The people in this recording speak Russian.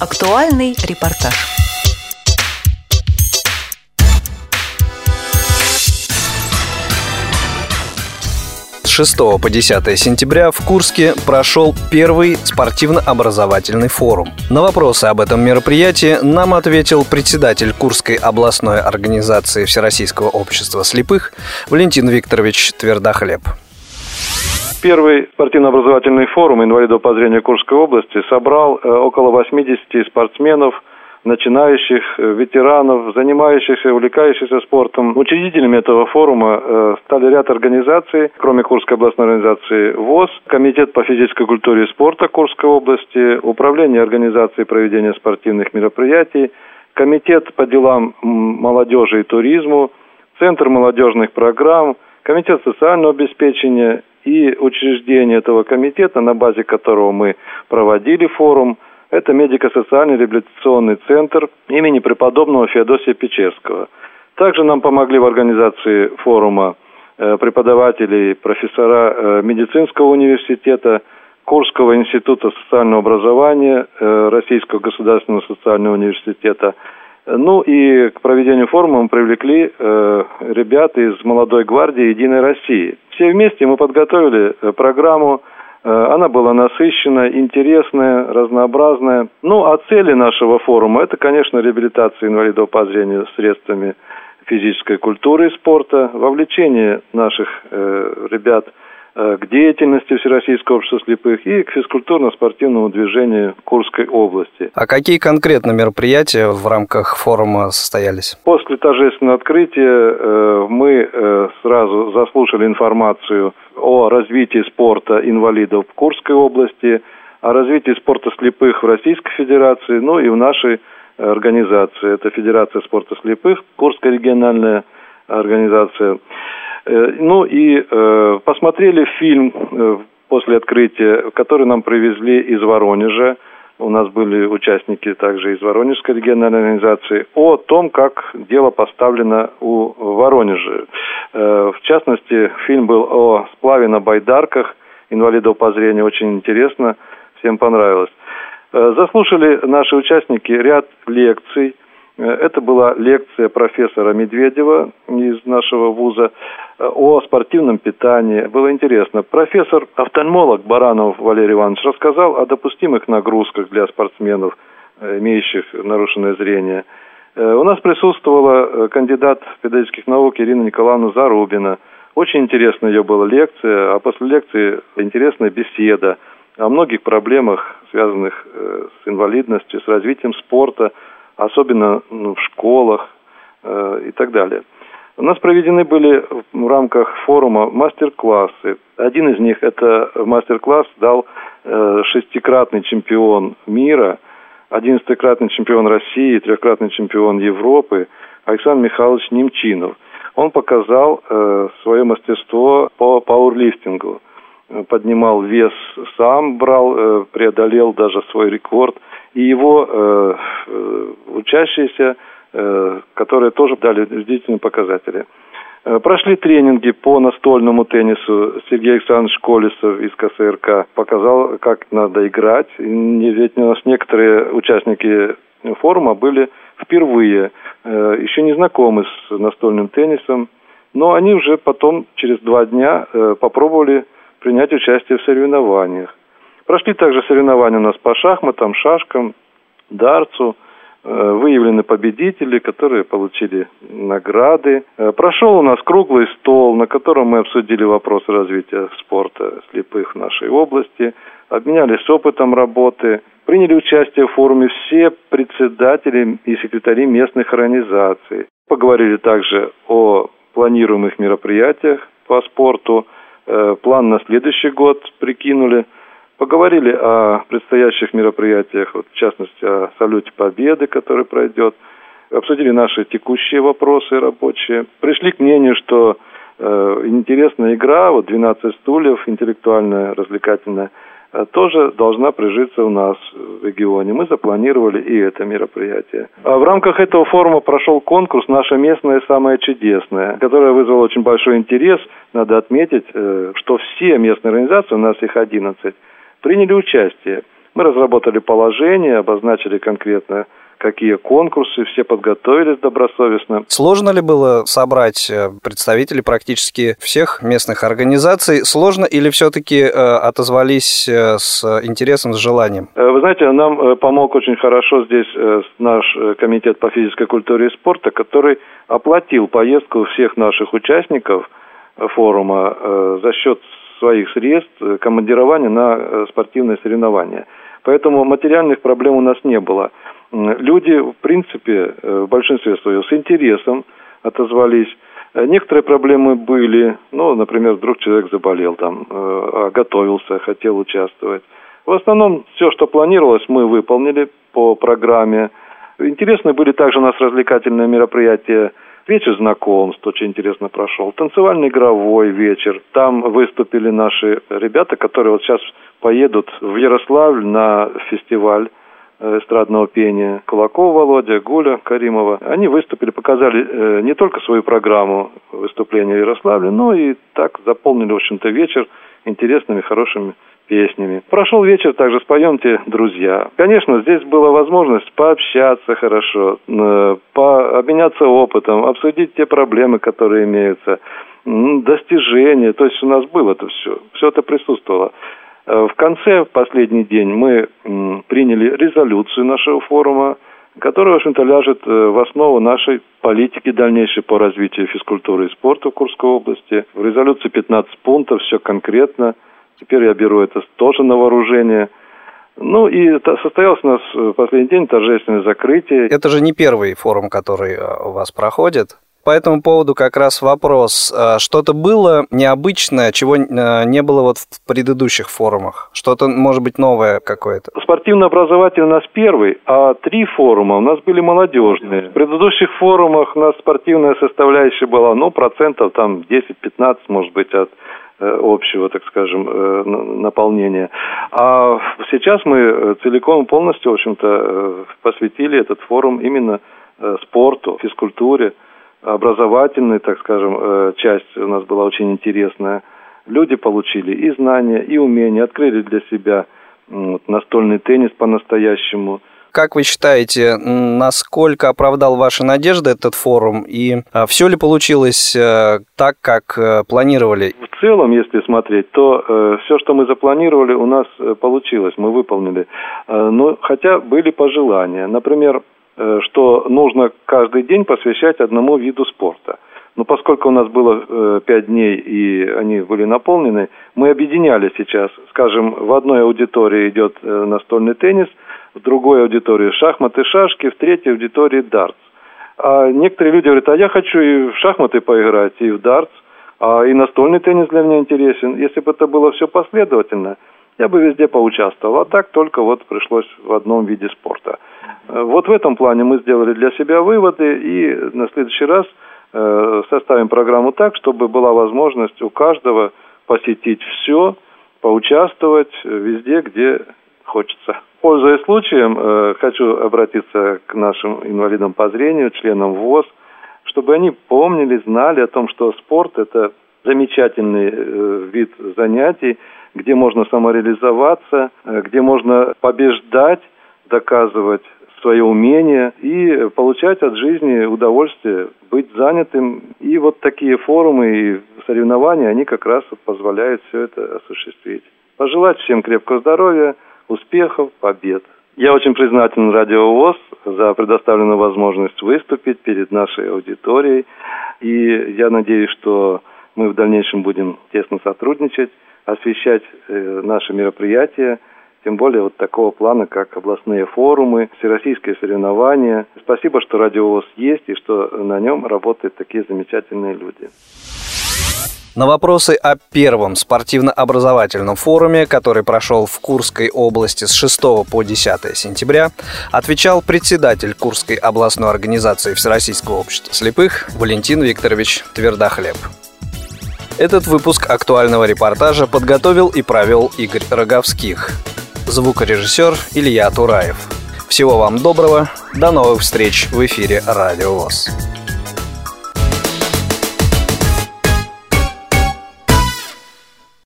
Актуальный репортаж. С 6 по 10 сентября в Курске прошел первый спортивно-образовательный форум. На вопросы об этом мероприятии нам ответил председатель Курской областной организации Всероссийского общества слепых Валентин Викторович Твердохлеб. Первый спортивно-образовательный форум инвалидов по зрению Курской области собрал э, около 80 спортсменов, начинающих, э, ветеранов, занимающихся, увлекающихся спортом. Учредителями этого форума э, стали ряд организаций, кроме Курской областной организации ВОЗ, Комитет по физической культуре и спорту Курской области, Управление организации проведения спортивных мероприятий, Комитет по делам молодежи и туризму, Центр молодежных программ, Комитет социального обеспечения и учреждение этого комитета, на базе которого мы проводили форум, это медико-социальный реабилитационный центр имени преподобного Феодосия Печерского. Также нам помогли в организации форума э, преподаватели, профессора э, медицинского университета, Курского института социального образования, э, Российского государственного социального университета – ну и к проведению форума мы привлекли ребят из молодой гвардии Единой России. Все вместе мы подготовили э, программу. Э, она была насыщенная, интересная, разнообразная. Ну, а цели нашего форума – это, конечно, реабилитация инвалидов по зрению средствами физической культуры и спорта, вовлечение наших э, ребят – к деятельности Всероссийского общества слепых и к физкультурно-спортивному движению Курской области. А какие конкретно мероприятия в рамках форума состоялись? После торжественного открытия э, мы э, сразу заслушали информацию о развитии спорта инвалидов в Курской области, о развитии спорта слепых в Российской Федерации, ну и в нашей организации. Это Федерация спорта слепых, Курская региональная организация. Э, ну и э, посмотрели фильм э, после открытия, который нам привезли из Воронежа. У нас были участники также из Воронежской региональной организации о том, как дело поставлено у Воронежа. В частности, фильм был о сплаве на байдарках инвалидов по зрению. Очень интересно, всем понравилось. Заслушали наши участники ряд лекций. Это была лекция профессора Медведева из нашего вуза о спортивном питании. Было интересно. Профессор-офтальмолог Баранов Валерий Иванович рассказал о допустимых нагрузках для спортсменов, э, имеющих нарушенное зрение. Э, у нас присутствовала э, кандидат педагогических наук Ирина Николаевна Зарубина. Очень интересная ее была лекция, а после лекции интересная беседа о многих проблемах, связанных с инвалидностью, с развитием спорта, особенно ну, в школах и так далее. У нас проведены были в рамках форума мастер-классы. Один из них это мастер-класс дал э, шестикратный чемпион мира, одиннадцатикратный чемпион России, трехкратный чемпион Европы Александр Михайлович Немчинов. Он показал э, свое мастерство по пауэрлифтингу. Поднимал вес сам, брал, э, преодолел даже свой рекорд. И его э, э учащиеся которые тоже дали убедительные показатели. Прошли тренинги по настольному теннису. Сергей Александрович Колесов из КСРК показал, как надо играть. Ведь у нас некоторые участники форума были впервые, еще не знакомы с настольным теннисом, но они уже потом, через два дня, попробовали принять участие в соревнованиях. Прошли также соревнования у нас по шахматам, шашкам, дартсу – Э, выявлены победители, которые получили награды. Э, прошел у нас круглый стол, на котором мы обсудили вопросы развития спорта слепых в нашей области, обменялись опытом работы, приняли участие в форуме все председатели и секретари местных организаций. Поговорили также о планируемых мероприятиях по спорту, план на следующий год прикинули – Поговорили о предстоящих мероприятиях, вот, в частности, о салюте Победы, который пройдет. Обсудили наши текущие вопросы рабочие. Пришли к мнению, что э, интересная игра, вот 12 стульев, интеллектуальная, развлекательная, э, тоже должна прижиться у нас в регионе. Мы запланировали и это мероприятие. А в рамках этого форума прошел конкурс «Наша местная самая чудесная», который вызвал очень большой интерес. Надо отметить, э, что все местные организации, у нас их 11, приняли участие. Мы разработали положение, обозначили конкретно какие конкурсы, все подготовились добросовестно. Сложно ли было собрать э, представителей практически всех местных организаций? Сложно или все-таки э, отозвались э, с интересом, с желанием? Вы знаете, нам помог очень хорошо здесь наш комитет по физической культуре и спорту, который оплатил поездку всех наших участников форума за счет своих средств командирования на спортивные соревнования. Поэтому материальных проблем у нас не было люди, в принципе, э, в большинстве своем с интересом отозвались. Э, некоторые проблемы были, ну, например, вдруг человек заболел там, э, а готовился, хотел участвовать. В основном все, что планировалось, мы выполнили по программе. Интересны были также у нас развлекательные мероприятия. Вечер знакомств очень интересно прошел. Танцевальный игровой вечер. Там выступили наши ребята, которые вот сейчас поедут в Ярославль на фестиваль эстрадного пения Кулаков Володя, Гуля Каримова. Они выступили, показали э, не только свою программу выступления в Ярославле, но и так заполнили, в общем-то, вечер интересными, хорошими песнями. Прошел вечер также «Споемте, друзья». Конечно, здесь была возможность пообщаться хорошо, э, по, обменяться опытом, обсудить те проблемы, которые имеются, достижения. То есть у нас было это все, все это присутствовало. Э, в конце, в последний день, мы приняли резолюцию нашего форума, которая, в общем-то, ляжет э, в основу нашей политики дальнейшей по развитию физкультуры и спорта в Курской области. В резолюции 15 пунктов, все конкретно. Теперь я беру это тоже на вооружение. Ну и состоялось у нас в последний день торжественное закрытие. Это же не первый форум, который э, у вас проходит. По этому поводу как раз вопрос. А, что-то было необычное, чего а, не было вот в предыдущих форумах? Что-то, может быть, новое какое-то? Спортивно-образовательный у нас первый, а три форума у нас были молодежные. В предыдущих форумах у нас спортивная составляющая была, ну, процентов там 10-15, может быть, от э, общего, так скажем, э, наполнения. А сейчас мы целиком полностью, в общем-то, э, посвятили этот форум именно спорту, физкультуре образовательная, так скажем, э, часть у нас была очень интересная. Люди получили и знания, и умения, открыли для себя вот, настольный теннис по-настоящему. Как вы считаете, насколько оправдал ваши надежды этот форум и а, все ли получилось э, так, как э, планировали? В целом, если смотреть, то все, что мы запланировали, у нас получилось, мы выполнили. Но хотя были пожелания. Например, что нужно каждый день посвящать одному виду спорта. Но поскольку у нас было э, пять дней и они были наполнены, мы объединяли сейчас, скажем, в одной аудитории идет э, настольный теннис, в другой аудитории шахматы, шашки, в третьей аудитории дартс. А некоторые люди говорят, а я хочу и в шахматы поиграть, и в дартс, а и настольный теннис для меня интересен. Если бы это было все последовательно, я бы везде поучаствовал. А так только вот пришлось в одном виде спорта. Э, вот в этом плане мы сделали для себя выводы и на следующий раз э, составим программу так, чтобы была возможность у каждого посетить все, поучаствовать везде, где хочется. Пользуясь случаем, э, хочу обратиться к нашим инвалидам по зрению, членам ВОЗ, чтобы они помнили, знали о том, что спорт – это замечательный вид занятий, где можно самореализоваться, где можно побеждать, доказывать свое умение и получать от жизни удовольствие, быть занятым. И вот такие форумы и соревнования, они как раз позволяют все это осуществить. Пожелать всем крепкого здоровья, успехов, побед. Я очень признателен Радио ВОЗ за предоставленную возможность выступить перед нашей аудиторией. И я надеюсь, что мы в дальнейшем будем тесно сотрудничать, освещать э, наши мероприятия – тем более вот такого плана, как областные форумы, всероссийские соревнования. Спасибо, что радиовоз есть и что на нем работают такие замечательные люди. На вопросы о первом спортивно-образовательном форуме, который прошел в Курской области с 6 по 10 сентября, отвечал председатель Курской областной организации Всероссийского общества слепых Валентин Викторович Твердохлеб. Этот выпуск актуального репортажа подготовил и провел Игорь Роговских звукорежиссер Илья Тураев. Всего вам доброго, до новых встреч в эфире Радио ВОЗ.